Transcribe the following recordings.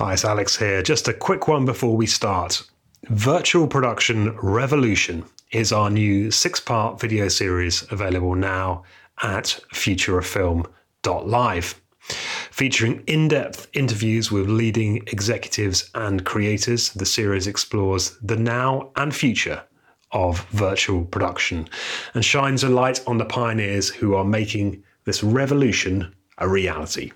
Hi, it's Alex here. Just a quick one before we start. Virtual Production Revolution is our new six part video series available now at futureoffilm.live. Featuring in depth interviews with leading executives and creators, the series explores the now and future of virtual production and shines a light on the pioneers who are making this revolution a reality.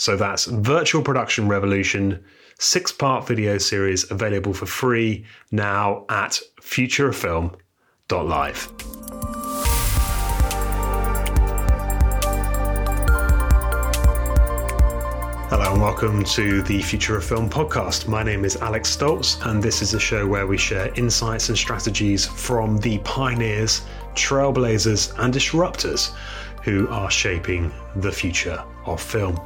So that's Virtual Production Revolution, six part video series available for free now at futureoffilm.live. Hello and welcome to the Future of Film podcast. My name is Alex Stolz, and this is a show where we share insights and strategies from the pioneers, trailblazers, and disruptors who are shaping the future of film.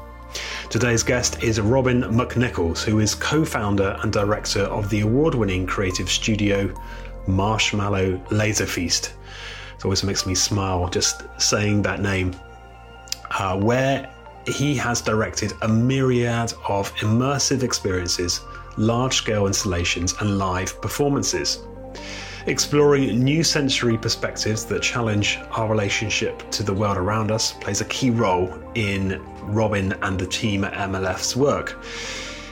Today's guest is Robin McNicholas, who is co founder and director of the award winning creative studio Marshmallow Laser Feast. It always makes me smile just saying that name, uh, where he has directed a myriad of immersive experiences, large scale installations, and live performances exploring new sensory perspectives that challenge our relationship to the world around us plays a key role in Robin and the team at MLF's work.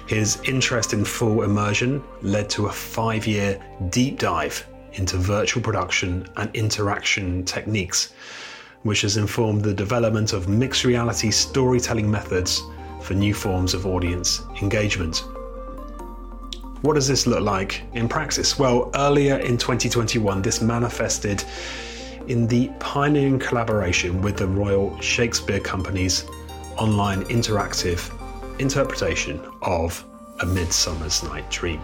His interest in full immersion led to a five year deep dive into virtual production and interaction techniques, which has informed the development of mixed reality storytelling methods for new forms of audience engagement. What does this look like in practice? Well, earlier in 2021, this manifested in the pioneering collaboration with the Royal Shakespeare Company's online interactive interpretation of A Midsummer's Night Dream.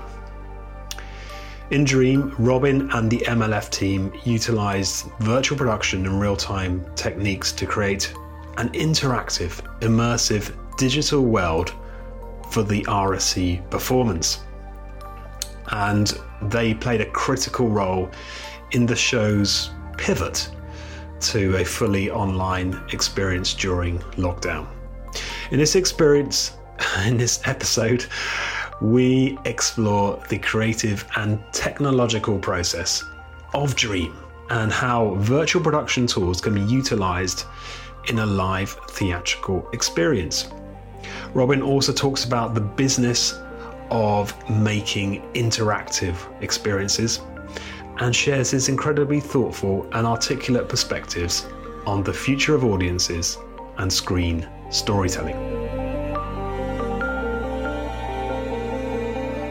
In Dream, Robin and the MLF team utilized virtual production and real time techniques to create an interactive, immersive digital world for the RSC performance and they played a critical role in the show's pivot to a fully online experience during lockdown. In this experience, in this episode, we explore the creative and technological process of Dream and how virtual production tools can be utilized in a live theatrical experience. Robin also talks about the business of making interactive experiences and shares his incredibly thoughtful and articulate perspectives on the future of audiences and screen storytelling.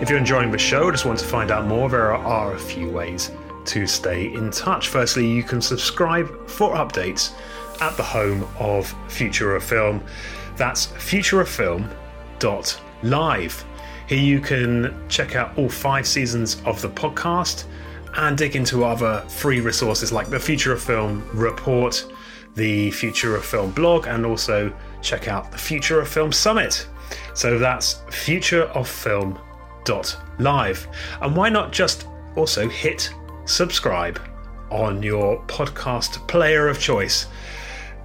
If you're enjoying the show, just want to find out more, there are a few ways to stay in touch. Firstly, you can subscribe for updates at the home of Future of Film. That's futureoffilm.live. Here you can check out all five seasons of the podcast and dig into other free resources like the Future of Film report, the Future of Film blog, and also check out the Future of Film Summit. So that's futureoffilm.live. And why not just also hit subscribe on your podcast player of choice?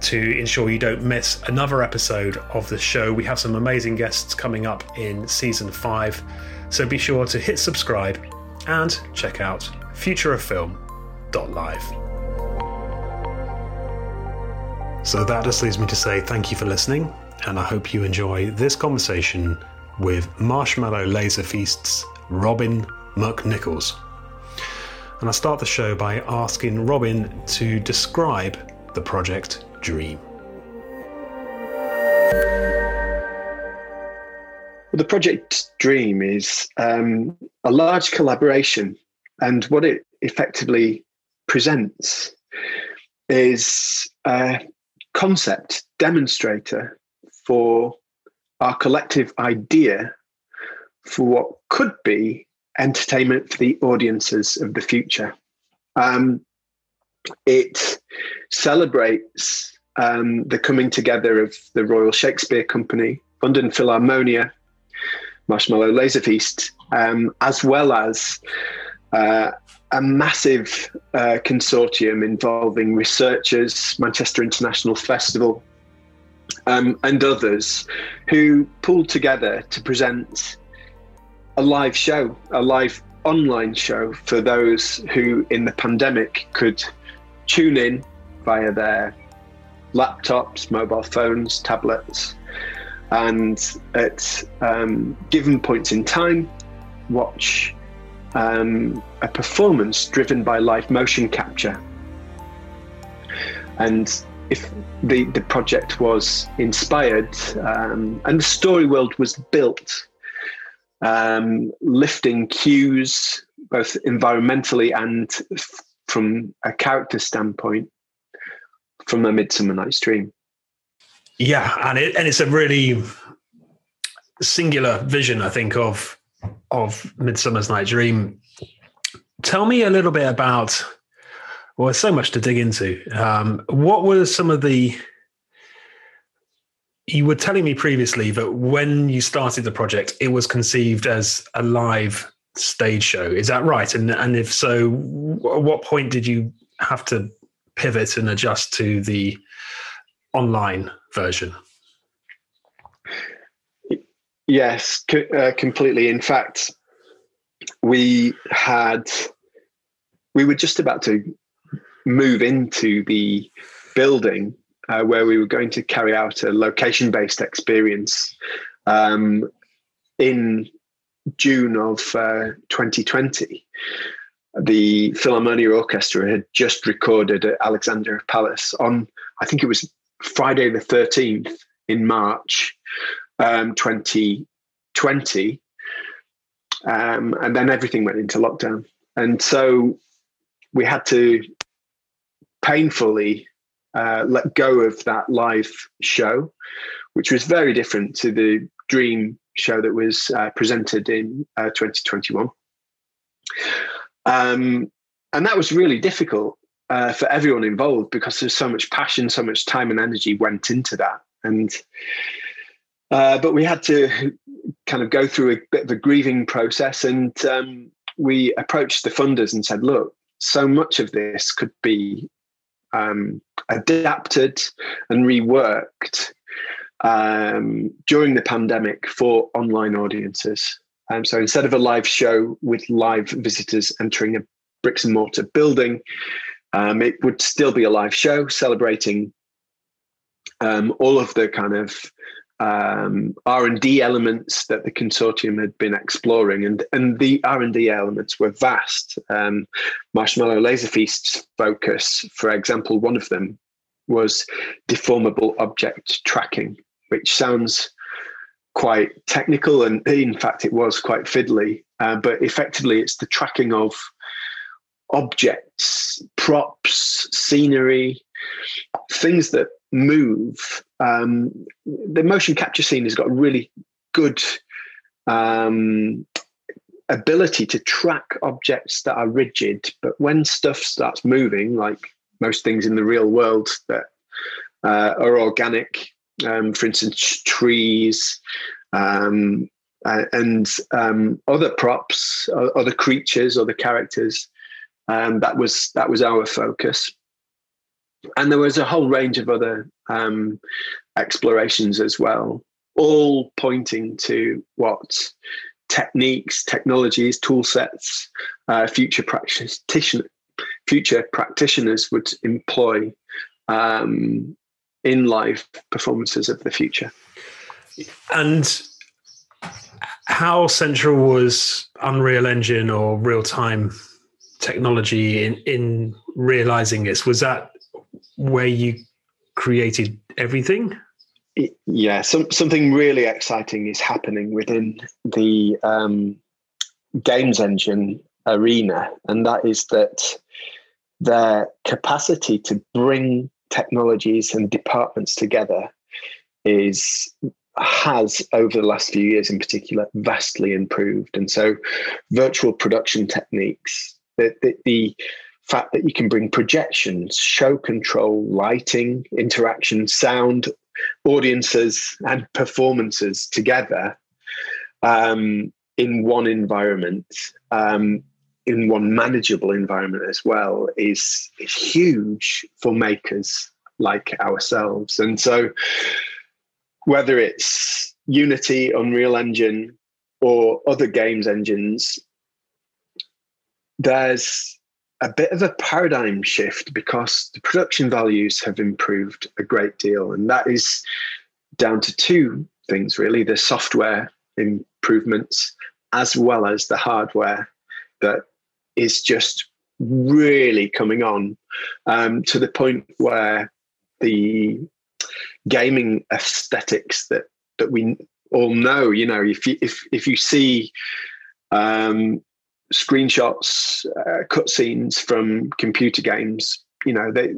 To ensure you don't miss another episode of the show. We have some amazing guests coming up in season five, so be sure to hit subscribe and check out futureoffilm.live. So that just leaves me to say thank you for listening, and I hope you enjoy this conversation with Marshmallow Laser Feast's Robin McNicholas. And I start the show by asking Robin to describe the project dream? Well, the project Dream is um, a large collaboration, and what it effectively presents is a concept demonstrator for our collective idea for what could be entertainment for the audiences of the future. Um, it celebrates um, the coming together of the Royal Shakespeare Company, London Philharmonia, Marshmallow Laser Feast, um, as well as uh, a massive uh, consortium involving researchers, Manchester International Festival, um, and others who pulled together to present a live show, a live online show for those who, in the pandemic, could tune in via their laptops, mobile phones, tablets, and at um, given points in time, watch um, a performance driven by live motion capture. And if the, the project was inspired um, and the story world was built, um, lifting cues both environmentally and from a character standpoint from a Midsummer Night's Dream. Yeah, and it and it's a really singular vision, I think, of of Midsummer's Night Dream. Tell me a little bit about. Well, there's so much to dig into. Um, what were some of the? You were telling me previously that when you started the project, it was conceived as a live stage show. Is that right? And and if so, at what point did you have to pivot and adjust to the online version? Yes, uh, completely. In fact, we had we were just about to move into the building uh, where we were going to carry out a location-based experience um, in June of uh, 2020. The Philharmonia Orchestra had just recorded at Alexandra Palace on, I think it was Friday the 13th in March um, 2020. Um, and then everything went into lockdown. And so we had to painfully uh, let go of that live show, which was very different to the dream show that was uh, presented in uh, 2021. Um, and that was really difficult uh, for everyone involved because there's so much passion, so much time and energy went into that. And uh, but we had to kind of go through a bit of a grieving process, and um, we approached the funders and said, "Look, so much of this could be um, adapted and reworked um, during the pandemic for online audiences. Um, so instead of a live show with live visitors entering a bricks and mortar building, um, it would still be a live show celebrating um, all of the kind of um, R&D elements that the consortium had been exploring, and and the R&D elements were vast. Um, Marshmallow Laser Feast's focus, for example, one of them was deformable object tracking, which sounds quite technical, and in fact, it was quite fiddly. Uh, but effectively, it's the tracking of objects, props, scenery, things that move. Um, the motion capture scene has got really good um, ability to track objects that are rigid, but when stuff starts moving, like most things in the real world that uh, are organic, um, for instance, trees. Um, and um, other props, other creatures, other characters. Um, that was that was our focus and there was a whole range of other um, explorations as well, all pointing to what techniques, technologies, tool sets, uh, future practitioners, future practitioners would employ um, in live performances of the future. And how central was Unreal Engine or real time technology in, in realizing this? Was that where you created everything? Yeah, some, something really exciting is happening within the um, games engine arena, and that is that their capacity to bring technologies and departments together is has over the last few years in particular vastly improved. And so virtual production techniques the, the, the fact that you can bring projections, show control, lighting, interaction, sound, audiences, and performances together um, in one environment, um, in one manageable environment as well, is, is huge for makers like ourselves. And so whether it's Unity, Unreal Engine, or other games engines, there's a bit of a paradigm shift because the production values have improved a great deal. And that is down to two things really the software improvements as well as the hardware that is just really coming on um, to the point where the gaming aesthetics that that we all know you know if you if if you see um, screenshots uh, cutscenes from computer games you know they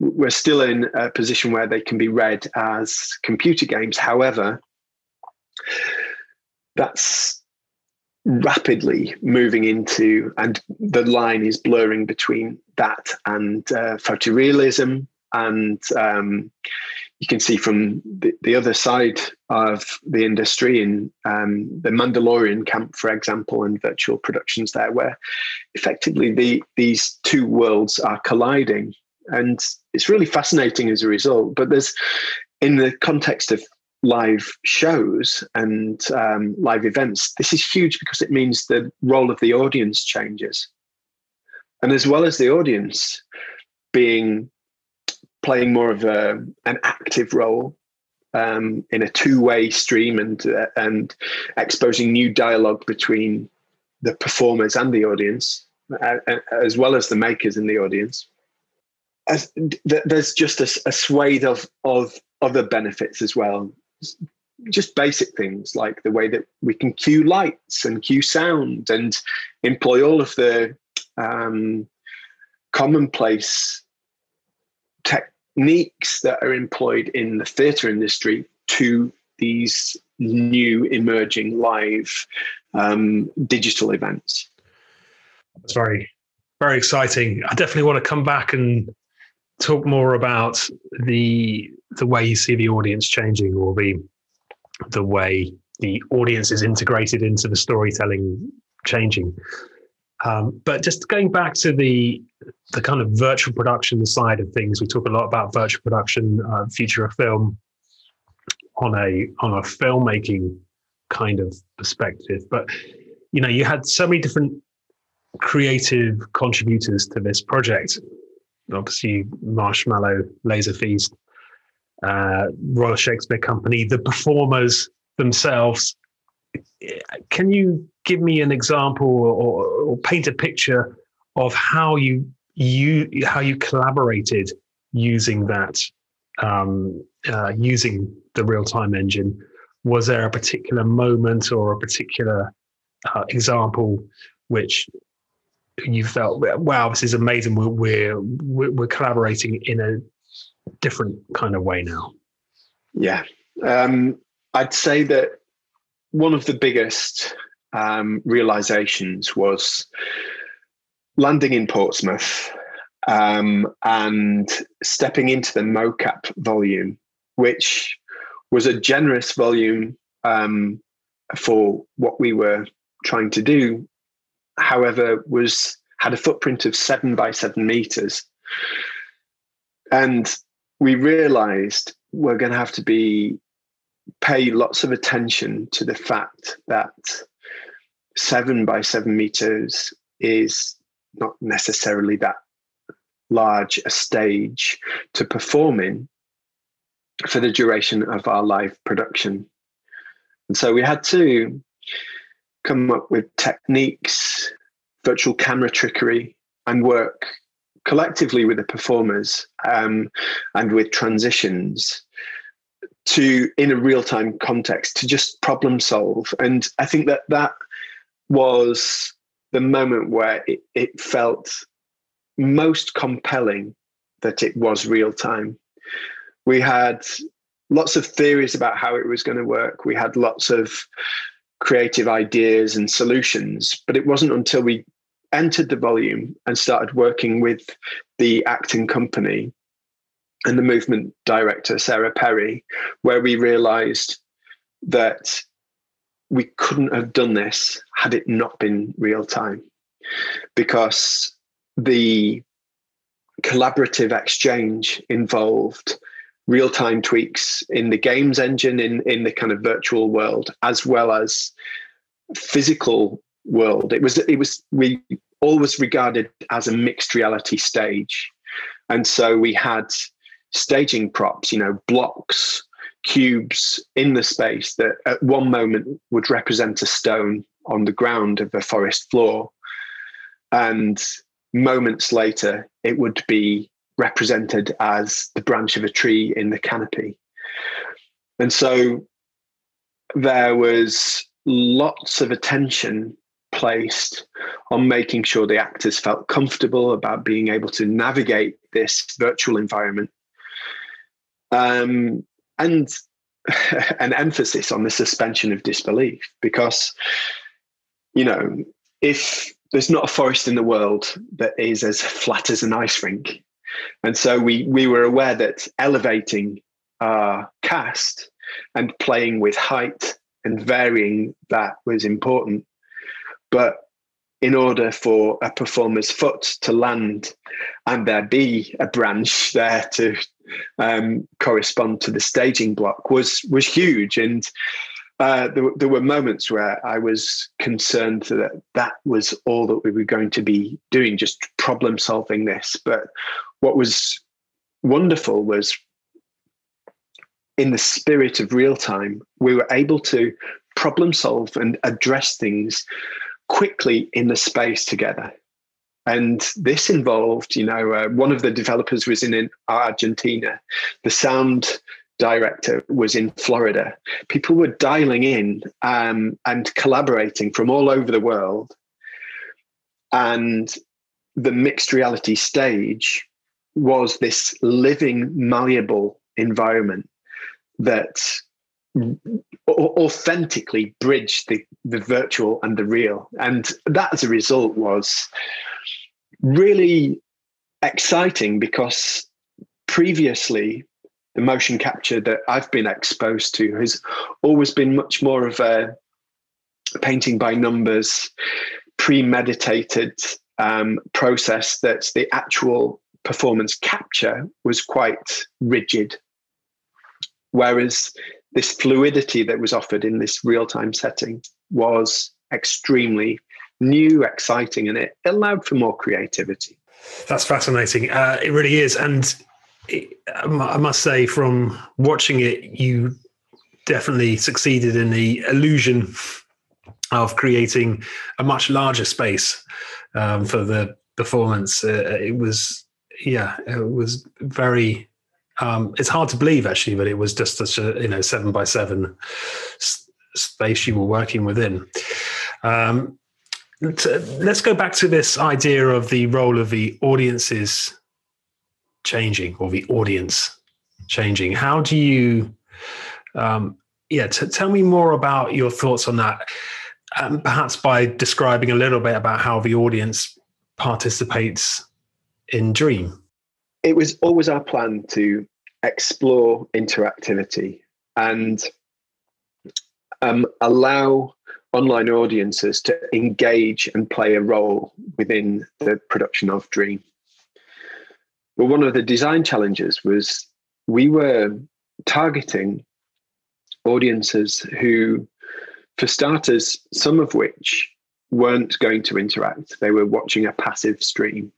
we're still in a position where they can be read as computer games. However that's rapidly moving into, and the line is blurring between that and uh, photorealism. And um, you can see from the, the, other side of the industry in um, the Mandalorian camp, for example, and virtual productions there, where effectively the, these two worlds are colliding. And it's really fascinating as a result. But there's, in the context of live shows and um, live events, this is huge because it means the role of the audience changes. And as well as the audience being playing more of a, an active role um, in a two-way stream and uh, and exposing new dialogue between the performers and the audience, uh, uh as well as the makers and the audience. As, th- there's just a, a swathe of of other benefits as well just basic things like the way that we can cue lights and cue sound and employ all of the um, commonplace techniques that are employed in the theatre industry to these new emerging live um, digital events. That's very, very exciting. I definitely want to come back and talk more about the the way you see the audience changing or the the way the audience is integrated into the storytelling changing. Um, but just going back to the the kind of virtual production side of things, we talk a lot about virtual production, uh, future of film, on a on a filmmaking kind of perspective. But you know, you had so many different creative contributors to this project obviously Marshmallow, Laser Feast, uh, Royal Shakespeare Company, the performers themselves. Can you give me an example or, or paint a picture of how you you how you collaborated using that um, uh, using the real time engine? Was there a particular moment or a particular uh, example which you felt, wow, this is amazing. We're, we're, we're collaborating in a different kind of way now. Yeah. Um, I'd say that one of the biggest um, realizations was landing in Portsmouth um, and stepping into the mocap volume, which was a generous volume um, for what we were trying to do however, was had a footprint of seven by seven meters. And we realized we're going to have to be pay lots of attention to the fact that seven by seven meters is not necessarily that large a stage to perform in for the duration of our live production. And so we had to come up with techniques, virtual camera trickery, and work collectively with the performers um, and with transitions to in a real-time context to just problem solve. And i think that that was the moment where it, it felt most compelling that it was real time we had lots of theories about how it was going to work. We had lots of creative ideas and solutions. But it wasn't until we entered the volume and started working with the acting company and the movement director, Sarah Perry, where we realized that we couldn't have done this had it not been real time because the collaborative exchange involved real time tweaks in the games engine in in the kind of virtual world as well as physical world. It was it was we always regarded as a mixed reality stage, and so we had staging props, you know, blocks, cubes in the space that at one moment would represent a stone on the ground of a forest floor, and moments later it would be represented as the branch of a tree in the canopy. And so there was lots of attention placed on making sure the actors felt comfortable about being able to navigate this virtual environment. Um, and an emphasis on the suspension of disbelief because, you know, if there's not a forest in the world that is as flat as an ice rink, and so we we were aware that elevating our cast and playing with height and varying that was important. But in order for a performer's foot to land and there be a branch there to um, correspond to the staging block was was huge and uh, there, there, were moments where I was concerned that that was all that we were going to be doing, just problem solving this. But what was wonderful was in the spirit of real time, we were able to problem solve and address things quickly in the space together. And this involved, you know, uh, one of the developers was in, in Argentina. The sound director was in Florida. People were dialing in um, and collaborating from all over the world. And the mixed reality stage was this living, malleable environment that authentically bridged the, the virtual and the real. And that, as a result, was really exciting because previously the motion capture that I've been exposed to has always been much more of a painting by numbers, premeditated um, process that the actual performance capture was quite rigid. Whereas this fluidity that was offered in this real time setting was extremely new, exciting, and it allowed for more creativity. That's fascinating. Uh, it really is. And I must say, from watching it, you definitely succeeded in the illusion of creating a much larger space um, for the performance. Uh, it was yeah, it was very. Um, it's hard to believe actually but it was just such a you know seven by seven s- space you were working within. Um, let's go back to this idea of the role of the audiences changing or the audience changing. How do you? Um, yeah, t- tell me more about your thoughts on that. Um, perhaps by describing a little bit about how the audience participates in Dream? It was always our plan to explore interactivity and um, allow online audiences to engage and play a role within the production of Dream. But one of the design challenges was we were targeting audiences who, for starters, some of which weren't going to interact. They were watching a passive stream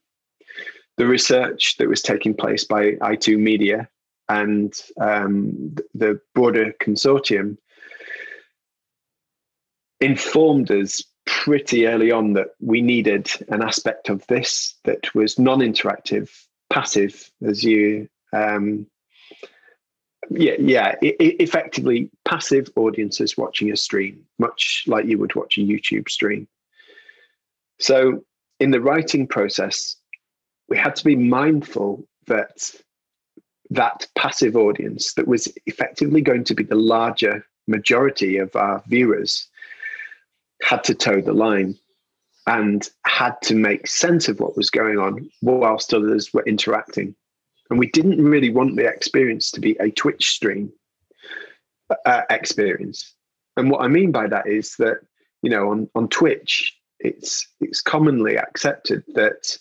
the research that was taking place by i2 Media and um, the Border Consortium informed us pretty early on that we needed an aspect of this that was non-interactive, passive, as you, um, yeah, yeah, effectively passive audiences watching a stream, much like you would watch a YouTube stream. So, in the writing process, we had to be mindful that that passive audience that was effectively going to be the larger majority of our viewers had to toe the line and had to make sense of what was going on whilst others were interacting. And we didn't really want the experience to be a Twitch stream uh, experience. And what I mean by that is that, you know, on, on Twitch, it's it's commonly accepted that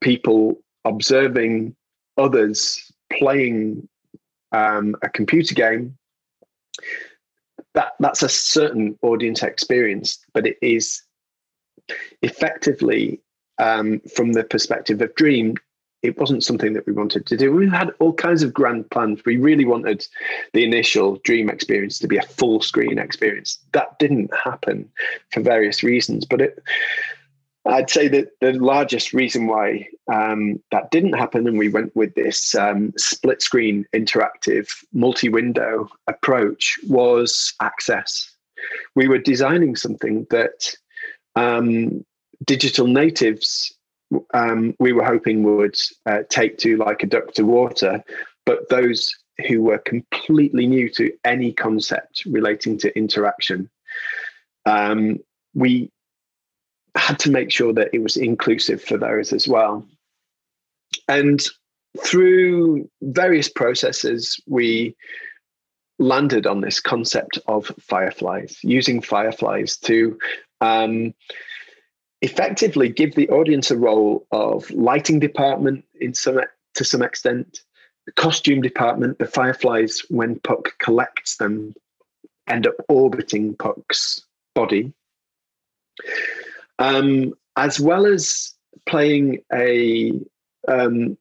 people observing others playing um, a computer game, that that's a certain audience experience, but it is effectively um, from the perspective of Dream, it wasn't something that we wanted to do. We had all kinds of grand plans. We really wanted the initial Dream experience to be a full screen experience. That didn't happen for various reasons, but it I'd say that the largest reason why um, that didn't happen, and we went with this um, split screen interactive multi window approach, was access. We were designing something that um, digital natives um, we were hoping would uh, take to like a duck to water, but those who were completely new to any concept relating to interaction. Um, we had to make sure that it was inclusive for those as well. And through various processes, we landed on this concept of fireflies, using fireflies to um, effectively give the audience a role of lighting department in some to some extent, the costume department. The fireflies, when Puck collects them, end up orbiting Puck's body um, as well as playing a, um,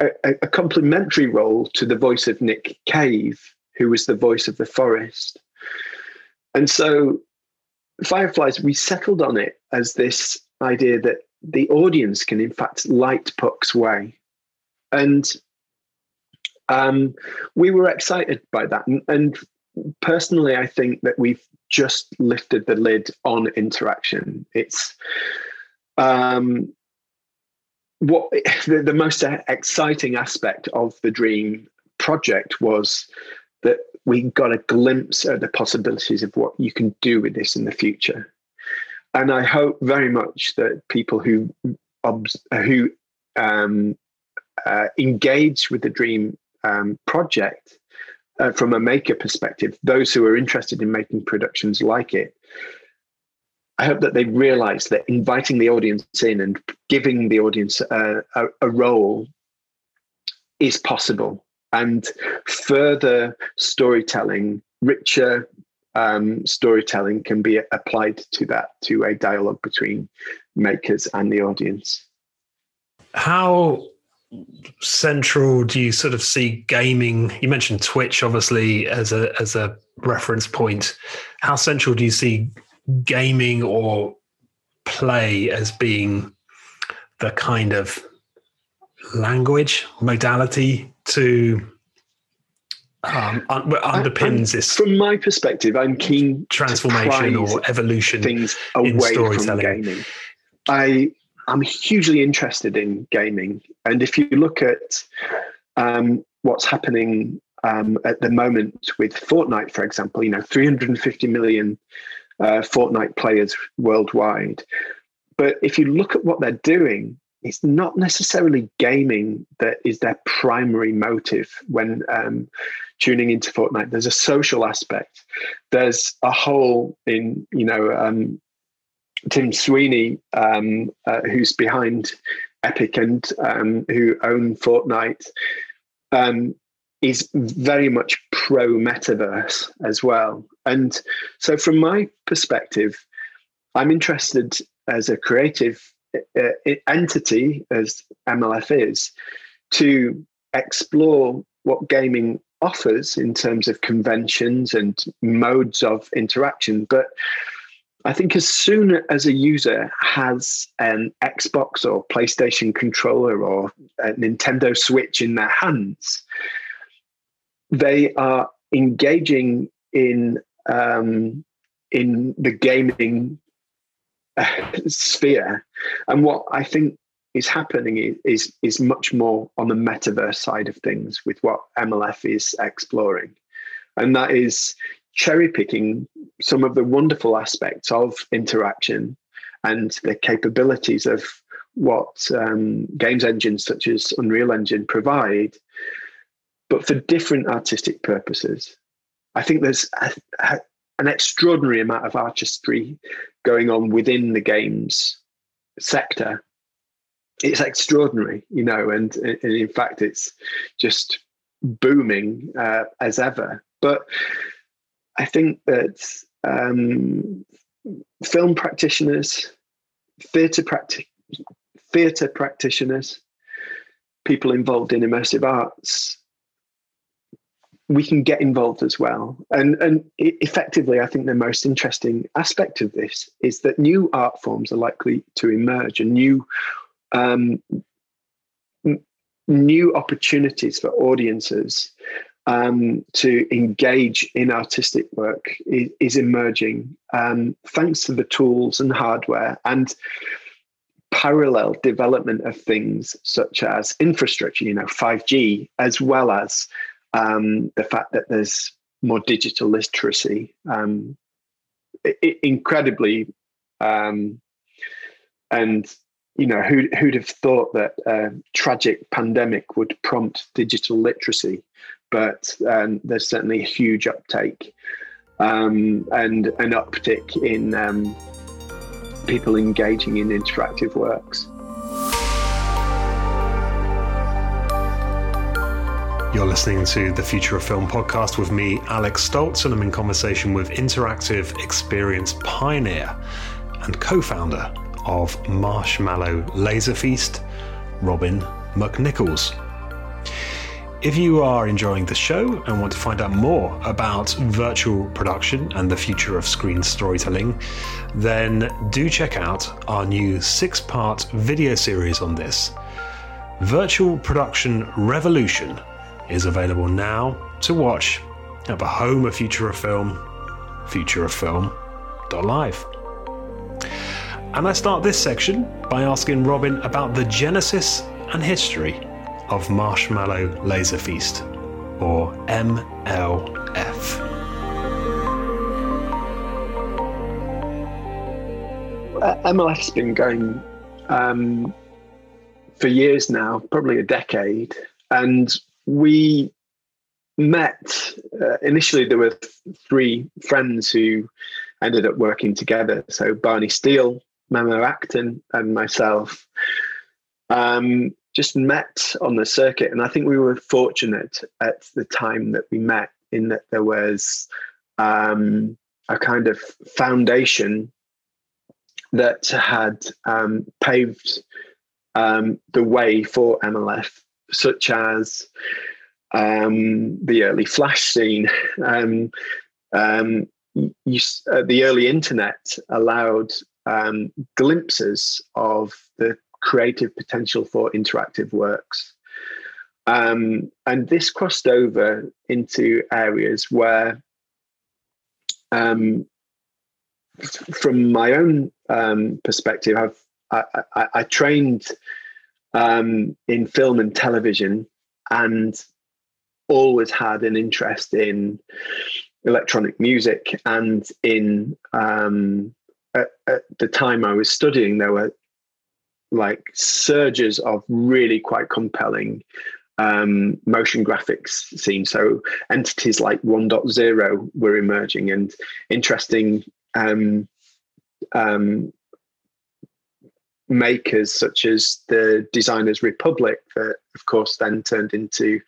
a, a complementary role to the voice of Nick Cave, who was the voice of the forest. And so, Fireflies, we settled on it as this idea that the audience can, in fact, light Puck's way. And um, we were excited by that. And, and personally, I think that we've just lifted the lid on interaction. It's um, what the, the most exciting aspect of the dream project was that we got a glimpse at the possibilities of what you can do with this in the future. And I hope very much that people who who um, uh, engage with the dream um, project uh, from a maker perspective, those who are interested in making productions like it, I hope that they realize that inviting the audience in and giving the audience a, a, a role is possible. And further storytelling, richer um, storytelling can be applied to that, to a dialogue between makers and the audience. How central do you sort of see gaming you mentioned twitch obviously as a as a reference point how central do you see gaming or play as being the kind of language modality to um, un- underpins I, this from my perspective i'm keen transformation or evolution things away from gaming i I'm hugely interested in gaming, and if you look at um, what's happening um, at the moment with Fortnite, for example, you know, 350 million uh, Fortnite players worldwide. But if you look at what they're doing, it's not necessarily gaming that is their primary motive when um, tuning into Fortnite. There's a social aspect. There's a whole in you know um, Tim Sweeney, um, uh, who's behind Epic and um, who own Fortnite, um, is very much pro metaverse as well. And so, from my perspective, I'm interested as a creative uh, entity, as MLF is, to explore what gaming offers in terms of conventions and modes of interaction. But I think as soon as a user has an Xbox or PlayStation controller or a Nintendo Switch in their hands, they are engaging in um, in the gaming uh, sphere. And what I think is happening is, is much more on the metaverse side of things with what MLF is exploring, and that is cherry picking some of the wonderful aspects of interaction and the capabilities of what um, games engines such as Unreal Engine provide, but for different artistic purposes. I think there's an extraordinary amount of artistry going on within the games sector. It's extraordinary, you know, and, and in fact, it's just booming uh, as ever. But I think that um, film practitioners, theatre practi- theatre practitioners, people involved in immersive arts, we can get involved as well. And and effectively, I think the most interesting aspect of this is that new art forms are likely to emerge, and new um, n- new opportunities for audiences um, to engage in artistic work is, is emerging um, thanks to the tools and hardware and parallel development of things such as infrastructure, you know, 5G, as well as um, the fact that there's more digital literacy. Um, it, incredibly, um, and you know, who, who'd have thought that a tragic pandemic would prompt digital literacy? But um, there's certainly a huge uptake um, and an uptick in um, people engaging in interactive works. You're listening to the Future of Film podcast with me, Alex Stolz, and I'm in conversation with interactive experience pioneer and co founder of Marshmallow Laser Feast, Robin McNicholas. If you are enjoying the show and want to find out more about virtual production and the future of screen storytelling, then do check out our new six part video series on this. Virtual Production Revolution is available now to watch at the home of Future of Film, futureoffilm.live. And I start this section by asking Robin about the genesis and history of Marshmallow Laser Feast, or MLF. Uh, MLF's been going um, for years now, probably a decade, and we met. Uh, initially, there were three friends who ended up working together. So Barney Steel, Memo Akten, and myself um, just met on the circuit. And I think we were fortunate at the time that we met in that there was um, a kind of foundation that had um, paved um, the way for MLF, such as um, the early flash scene. Um, um, you, uh, the early internet allowed um, glimpses of the creative potential for interactive works. Um, and this crossed over into areas where, um, from my own perspective, I've I, I, I trained um, in film and television, and always had an interest in electronic music and in um, at, at, the time I was studying, there were like surges of really quite compelling um, motion graphics scenes. So entities like onedotzero were emerging and interesting um, um, makers such as the Designers Republic that of course then turned into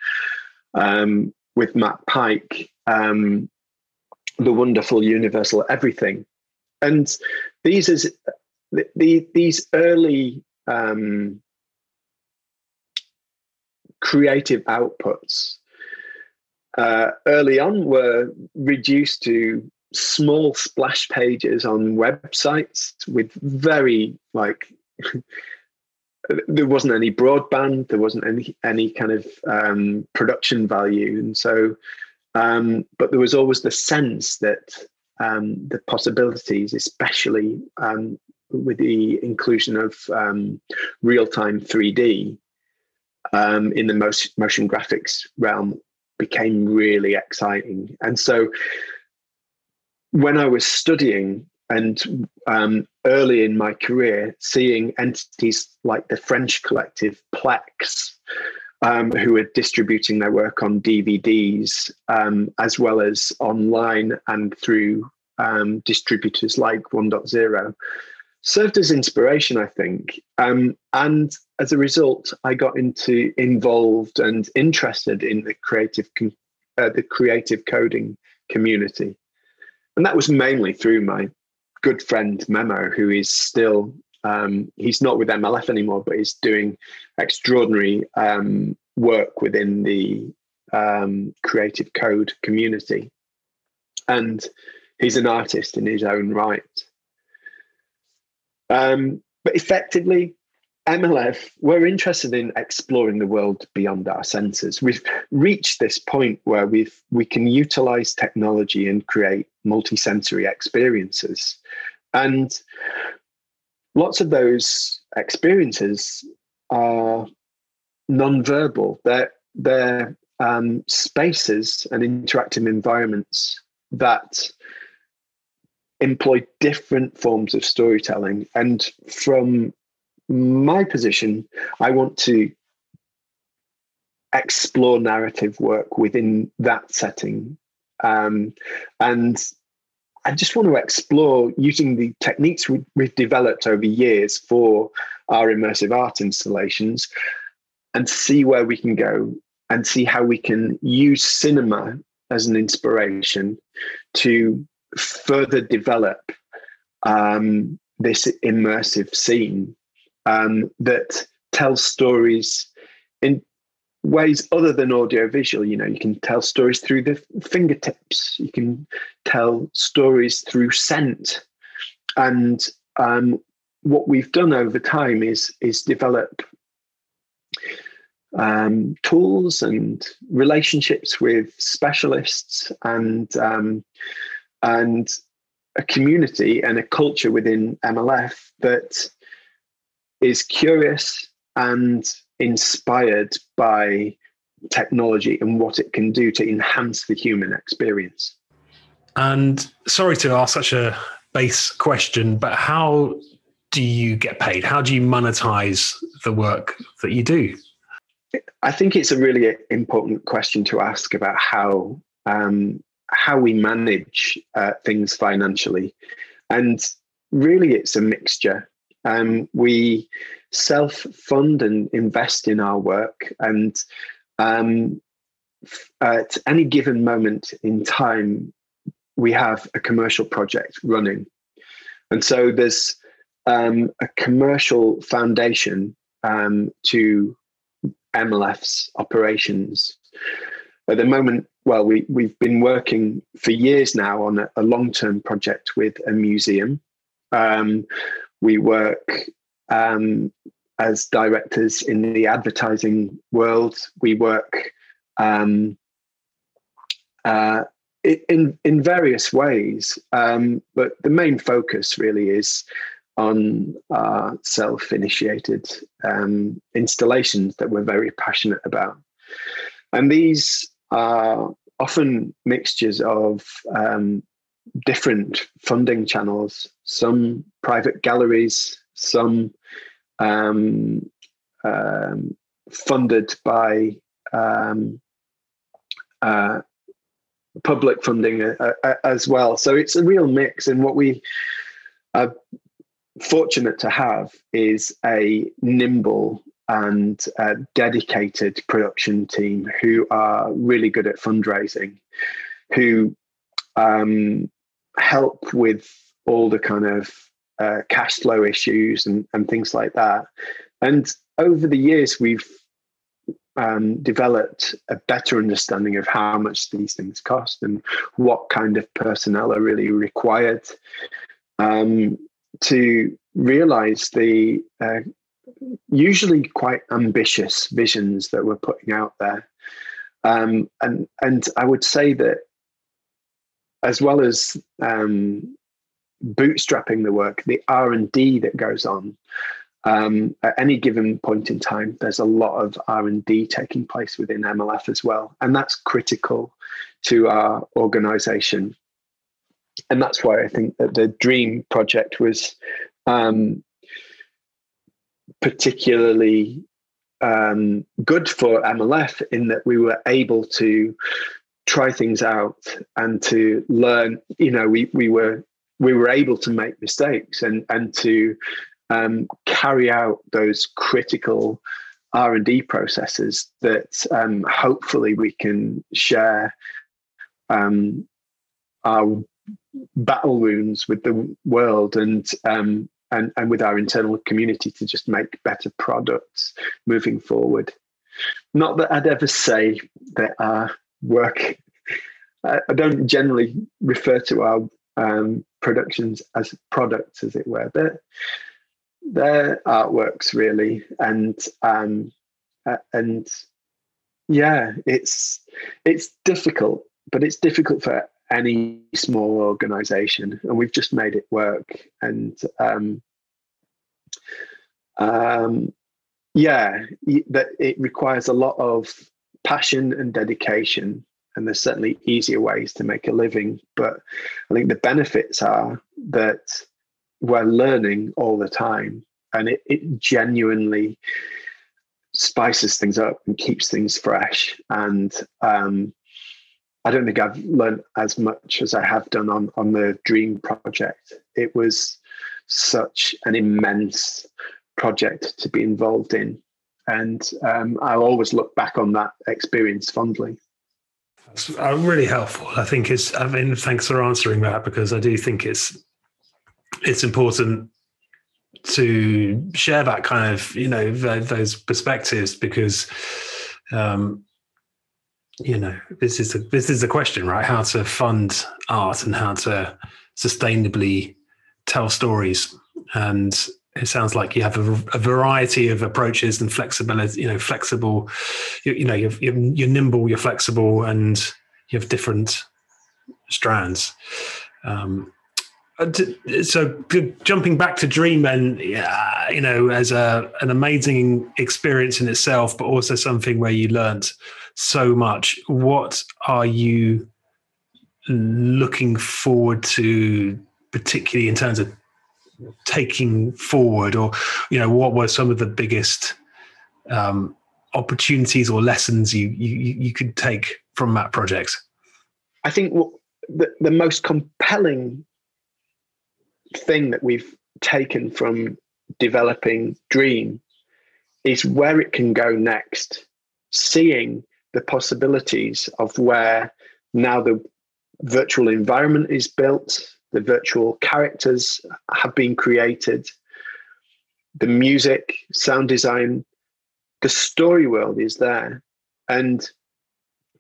um, with Matt Pike um, the wonderful universal everything. And these is the, the, these early um, creative outputs uh, early on were reduced to small splash pages on websites with very like there wasn't any broadband there wasn't any any kind of um, production value and so um, but there was always the sense that um, the possibilities, especially um, with the inclusion of um, real time 3D um, in the most motion graphics realm, became really exciting. And so when I was studying and um, early in my career, seeing entities like the French collective Pleix, um, who were distributing their work on DVDs um, as well as online and through um, distributors like onedotzero. served as inspiration, I think. Um, and as a result, I got into involved and interested in the creative uh, the creative coding community, and that was mainly through my good friend Memo, who is still um, he's not with MLF anymore, but he's doing extraordinary um, work within the um, creative code community, and he's an artist in his own right. Um, but effectively, MLF, we're interested in exploring the world beyond our senses. We've reached this point where we've we can utilize technology and create multisensory experiences. And lots of those experiences are non-verbal. They're they're um, spaces and interactive environments that employ different forms of storytelling. And from my position, I want to explore narrative work within that setting. Um, and I just want to explore using the techniques we, have developed over years for our immersive art installations and see where we can go and see how we can use cinema as an inspiration to further develop um, this immersive scene um, that tells stories in ways other than audiovisual. You know, you can tell stories through the fingertips, you can tell stories through scent. And um, what we've done over time is is develop um, tools and relationships with specialists and um, and a community and a culture within MLF that is curious and inspired by technology and what it can do to enhance the human experience. And sorry to ask such a base question, but how do you get paid? How do you monetize the work that you do? I think it's a really important question to ask about how um, how we manage uh, things financially. And really, it's a mixture. Um, we self fund and invest in our work. And um, at any given moment in time, we have a commercial project running. And so there's um, a commercial foundation um, to MLF's operations. At the moment, well, we, we've been working for years now on a, a long term project with a museum. Um, we work um, as directors in the advertising world. We work um, uh, in in various ways, um, but the main focus really is on our self-initiated um, installations that we're very passionate about, and these are often mixtures of um, different funding channels, some private galleries, some um, um, funded by um, uh, public funding uh, uh, as well. So it's a real mix. And what we are fortunate to have is a nimble and a dedicated production team who are really good at fundraising, who um, help with all the kind of uh, cash flow issues and, and things like that. And over the years, we've um, developed a better understanding of how much these things cost and what kind of personnel are really required um, to realize the uh, usually quite ambitious visions that we're putting out there. Um, and and I would say that as well as um, bootstrapping the work, the R and D that goes on um, at any given point in time, there's a lot of R and D taking place within MLF as well, and that's critical to our organisation. And that's why I think that the Dream project was um, particularly um, good for MLF in that we were able to try things out and to learn. You know, we we were we were able to make mistakes and and to um, carry out those critical R and D processes that um, hopefully we can share um, our battle wounds with the world and um, and and with our internal community to just make better products moving forward. Not that I'd ever say that our work. I don't generally refer to our um, productions as products, as it were. They're, they're artworks, really, and um, uh, and yeah, it's it's difficult, but it's difficult for any small organization, and we've just made it work. And um, um, yeah, that it requires a lot of passion and dedication and there's certainly easier ways to make a living. But I think the benefits are that we're learning all the time and it, it genuinely spices things up and keeps things fresh. And um, I don't think I've learned as much as I have done on, on the Dream project. It was such an immense project to be involved in. And um, I'll always look back on that experience fondly. That's uh, really helpful. I think it's. I mean, thanks for answering that because I do think it's it's important to share that kind of you know those perspectives because um, you know this is a, this is the question right how to fund art and how to sustainably tell stories and it sounds like you have a, a, variety of approaches and flexibility you know flexible you, you know you're, you're, nimble you're flexible and you have different strands. Um, uh, so jumping back to dream and yeah, you know as a an amazing experience in itself but also something where you learned so much what are you looking forward to particularly in terms of taking forward, or you know, what were some of the biggest um, opportunities or lessons you, you you could take from that project? I think the the most compelling thing that we've taken from developing Dream is where it can go next. Seeing the possibilities of where now the virtual environment is built, the virtual characters have been created, the music, sound design, the story world is there. And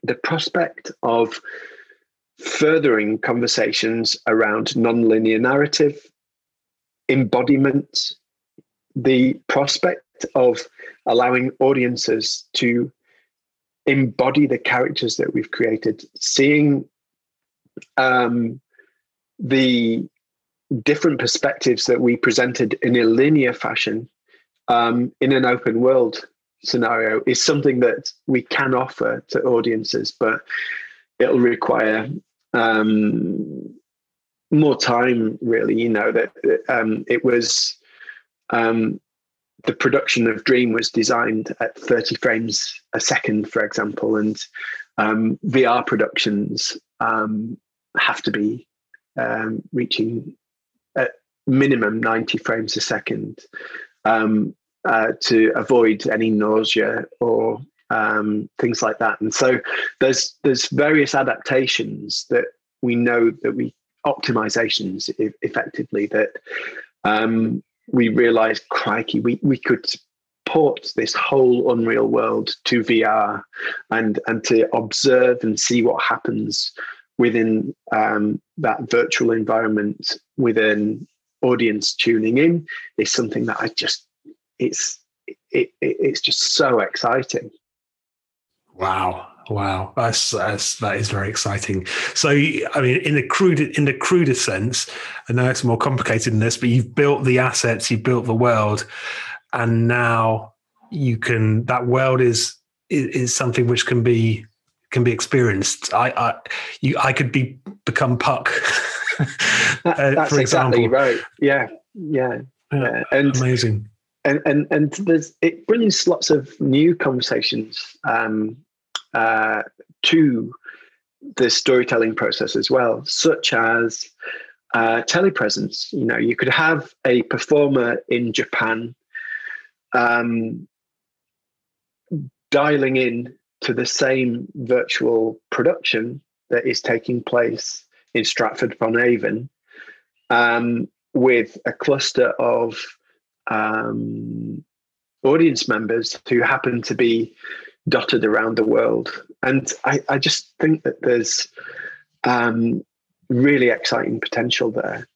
the prospect of furthering conversations around nonlinear narrative, embodiment, the prospect of allowing audiences to embody the characters that we've created, seeing um, the different perspectives that we presented in a linear fashion um, in an open world scenario is something that we can offer to audiences, but it'll require um, more time. Really, you know that um, it was um, the production of Dream was designed at 30 frames a second, for example, and um, VR productions um, have to be um, reaching at minimum 90 frames a second um, uh, to avoid any nausea or um, things like that. And so there's there's various adaptations that we know that we optimizations effectively that um, we realized crikey we, we could port this whole unreal world to VR and and to observe and see what happens within um, that virtual environment within audience tuning in is something that I just it's it, it, it's just so exciting. Wow. Wow, that's, that's that is very exciting. So, I mean, in the crude in the cruder sense, I know it's more complicated than this, but you've built the assets, you've built the world, and now you can that world is, is something which can be can be experienced. I, I, you, I could be become Puck. that, uh, that's exactly right. Yeah, yeah, yeah. and amazing. And and and there's it brings lots of new conversations um, uh, to the storytelling process as well, such as uh, telepresence. You know, you could have a performer in Japan um, dialing in to the same virtual production that is taking place in Stratford upon Avon um, with a cluster of um, audience members who happen to be dotted around the world. And I, I just think that there's um, really exciting potential there.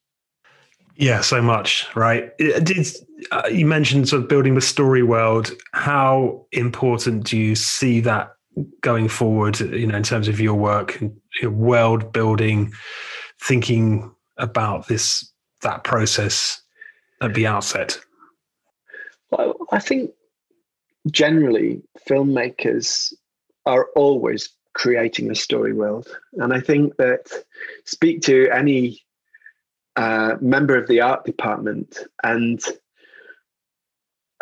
Yeah, so much, right? Did uh, you mentioned sort of building the story world? How important do you see that going forward? You know, in terms of your work, your world building, thinking about this that process at the outset. Well, I think generally filmmakers are always creating a story world, and I think that speak to any uh, member of the art department and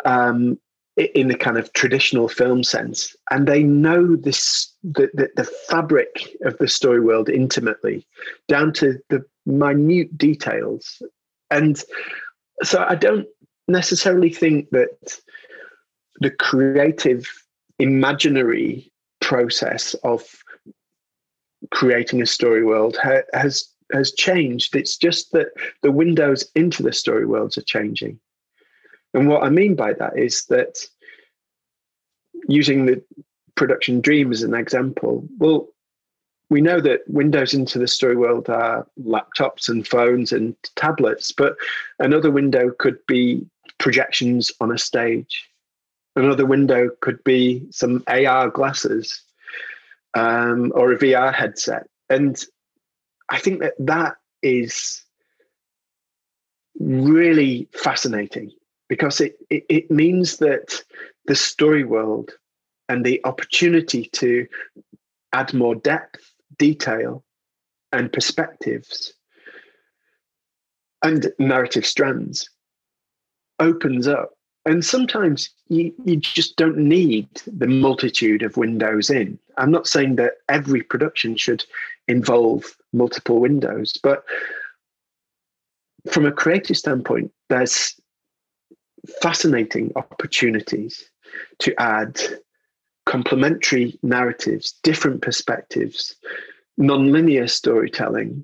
um, in the kind of traditional film sense, and they know this the, the, the fabric of the story world intimately, down to the minute details. And so I don't necessarily think that the creative imaginary process of creating a story world ha- has has changed. It's just that the windows into the story worlds are changing. And what I mean by that is that using the production dream as an example, well, we know that windows into the story world are laptops and phones and tablets, but another window could be projections on a stage. Another window could be some AR glasses um, or a VR headset. And I think that that is really fascinating because it, it, it means that the story world and the opportunity to add more depth, detail, and perspectives and narrative strands opens up. And sometimes you, you just don't need the multitude of windows in. I'm not saying that every production should involve multiple windows, but from a creative standpoint, there's fascinating opportunities to add complementary narratives, different perspectives, non-linear storytelling,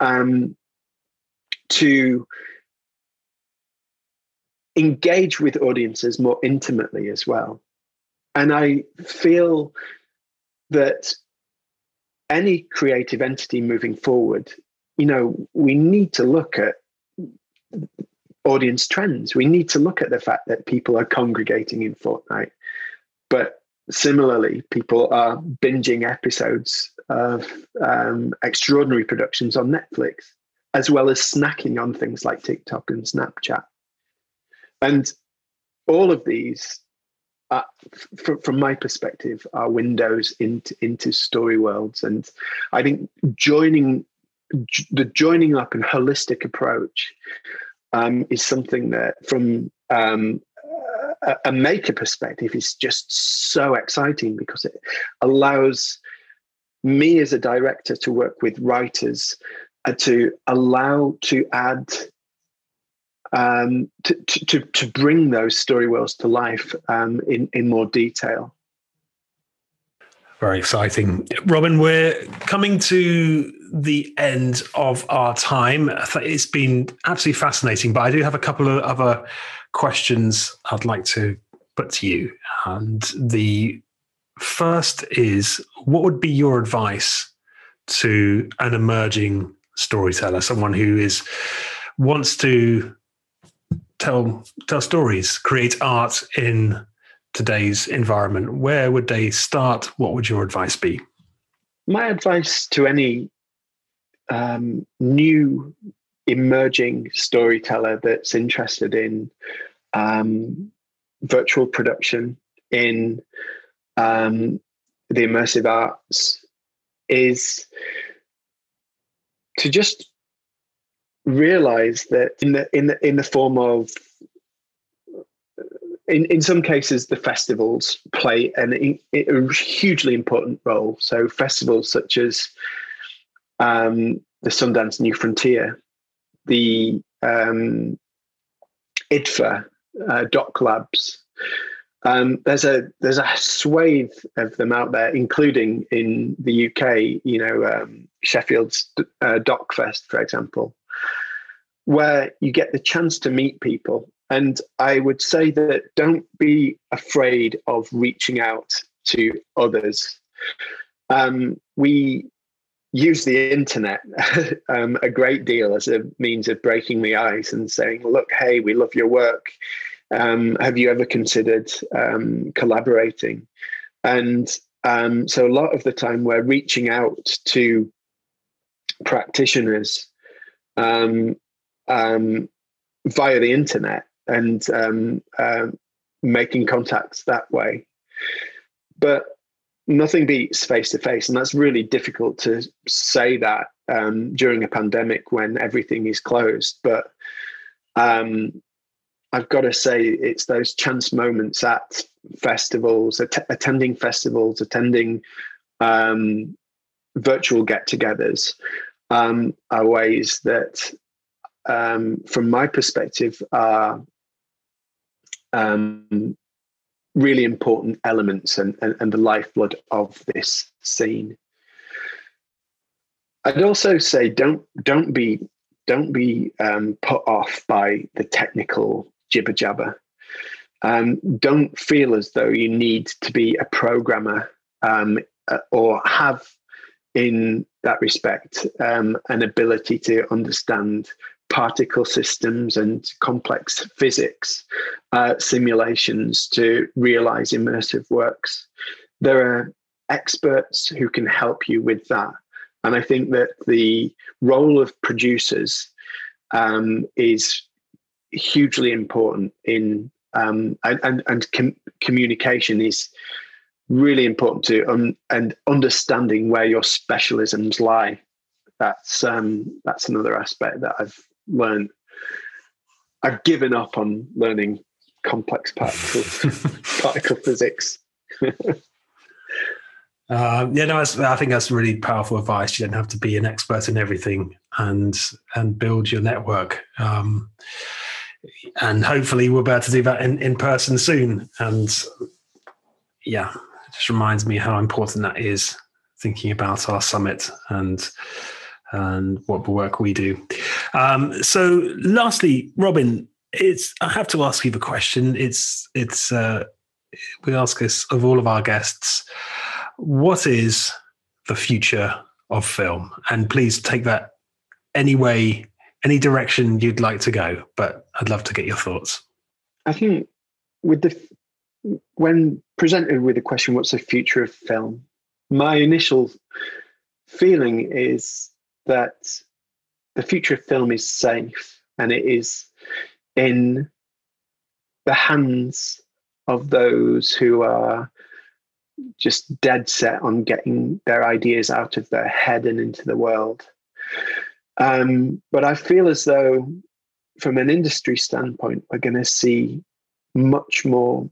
um, to engage with audiences more intimately as well. And I feel that any creative entity moving forward, you know, we need to look at audience trends. We need to look at the fact that people are congregating in Fortnite, but similarly, people are binging episodes of um, extraordinary productions on Netflix, as well as snacking on things like TikTok and Snapchat. And all of these, uh, f- from my perspective, are windows into into story worlds. And I think joining the joining up and holistic approach um, is something that, from um, a, a maker perspective, is just so exciting because it allows me as a director to work with writers uh, to allow to add um, to, to, to bring those story worlds to life um, in, in more detail. Very exciting. Robin, we're coming to the end of our time. It's been absolutely fascinating, but I do have a couple of other questions I'd like to put to you. And the first is what would be your advice to an emerging storyteller, someone who is wants to tell tell stories, create art in today's environment? Where would they start? What would your advice be? My advice to any um, new emerging storyteller that's interested in um, virtual production, in um, the immersive arts, is to just realize that in the in the in the form of in, in some cases, the festivals play an, a hugely important role. So, festivals such as um, the Sundance New Frontier the um, IDFA uh, doc labs. Um, there's a there's a swathe of them out there, including in the UK. You know, um, Sheffield's uh, DocFest, for example, where you get the chance to meet people. And I would say that don't be afraid of reaching out to others. Um, we use the internet um, a great deal as a means of breaking the ice and saying, look, hey, we love your work. Um, have you ever considered um, collaborating? And um, so a lot of the time we're reaching out to practitioners um, um, via the internet and uh, making contacts that way. But nothing beats face to face, and that's really difficult to say that um, during a pandemic when everything is closed. But um, I've got to say, it's those chance moments at festivals, att- attending festivals, attending um, virtual get-togethers, um, are ways that, um, from my perspective, are um, really important elements and, and, and the lifeblood of this scene. I'd also say don't don't be don't be um, put off by the technical jibber jabber. Um, don't feel as though you need to be a programmer um, uh, or have, in that respect, um, an ability to understand particle systems and complex physics uh, simulations to realize immersive works. There are experts who can help you with that. And I think that the role of producers um, is hugely important in um, and and, and com- communication is really important to um, and understanding where your specialisms lie. That's um, that's another aspect that I've learned. I've given up on learning complex particle particle physics. Um, yeah, no, I think that's really powerful advice. You don't have to be an expert in everything, and and build your network. Um, and hopefully, we'll be able to do that in, in person soon. And yeah, it just reminds me how important that is. Thinking about our summit and and what the work we do. Um, so, lastly, Robin, it's I have to ask you the question. It's it's uh, we ask this of all of our guests what is the future of film? And please take that any way, any direction you'd like to go. But I'd love to get your thoughts. I think with the when presented with the question, "What's the future of film?" My initial feeling is that the future of film is safe and it is in the hands of those who are just dead set on getting their ideas out of their head and into the world. Um, but I feel as though, from an industry standpoint, we're going to see much more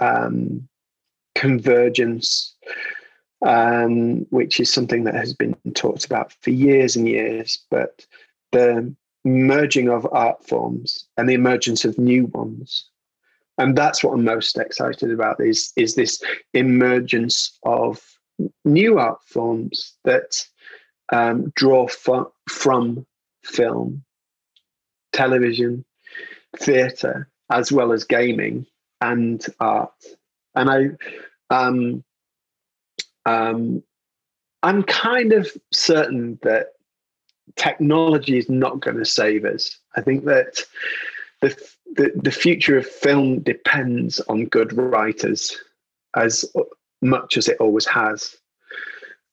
um, convergence, um, which is something that has been talked about for years and years. But the merging of art forms and the emergence of new ones and that's what I'm most excited about is is this emergence of new art forms that um, draw from film, television, theatre, as well as gaming and art. And I, um, um, I'm kind of certain that technology is not going to save us. I think that the, the, the future of film depends on good writers as much as it always has.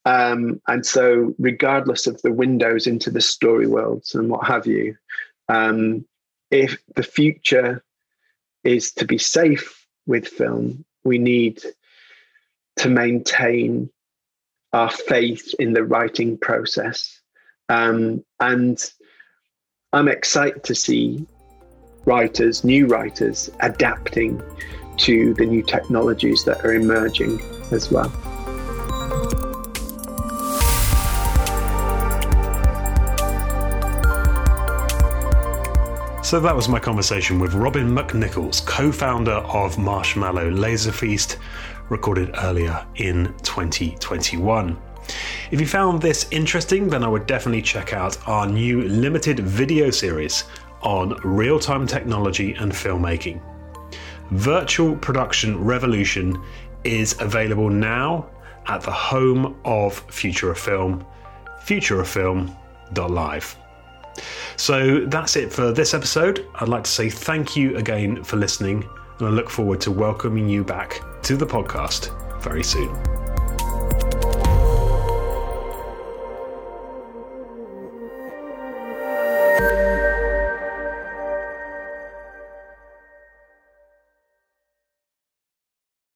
Um, and so, regardless of the windows into the story worlds and what have you, um, if the future is to be safe with film, we need to maintain our faith in the writing process. Um, and I'm excited to see writers, new writers, adapting to the new technologies that are emerging as well. So that was my conversation with Robin McNicholas, co founder of Marshmallow Laser Feast, recorded earlier in 2021. If you found this interesting, then I would definitely check out our new limited video series on real time technology and filmmaking. Virtual Production Revolution is available now at the home of Future of Film, futureoffilm.live. So that's it for this episode. I'd like to say thank you again for listening, and I look forward to welcoming you back to the podcast very soon.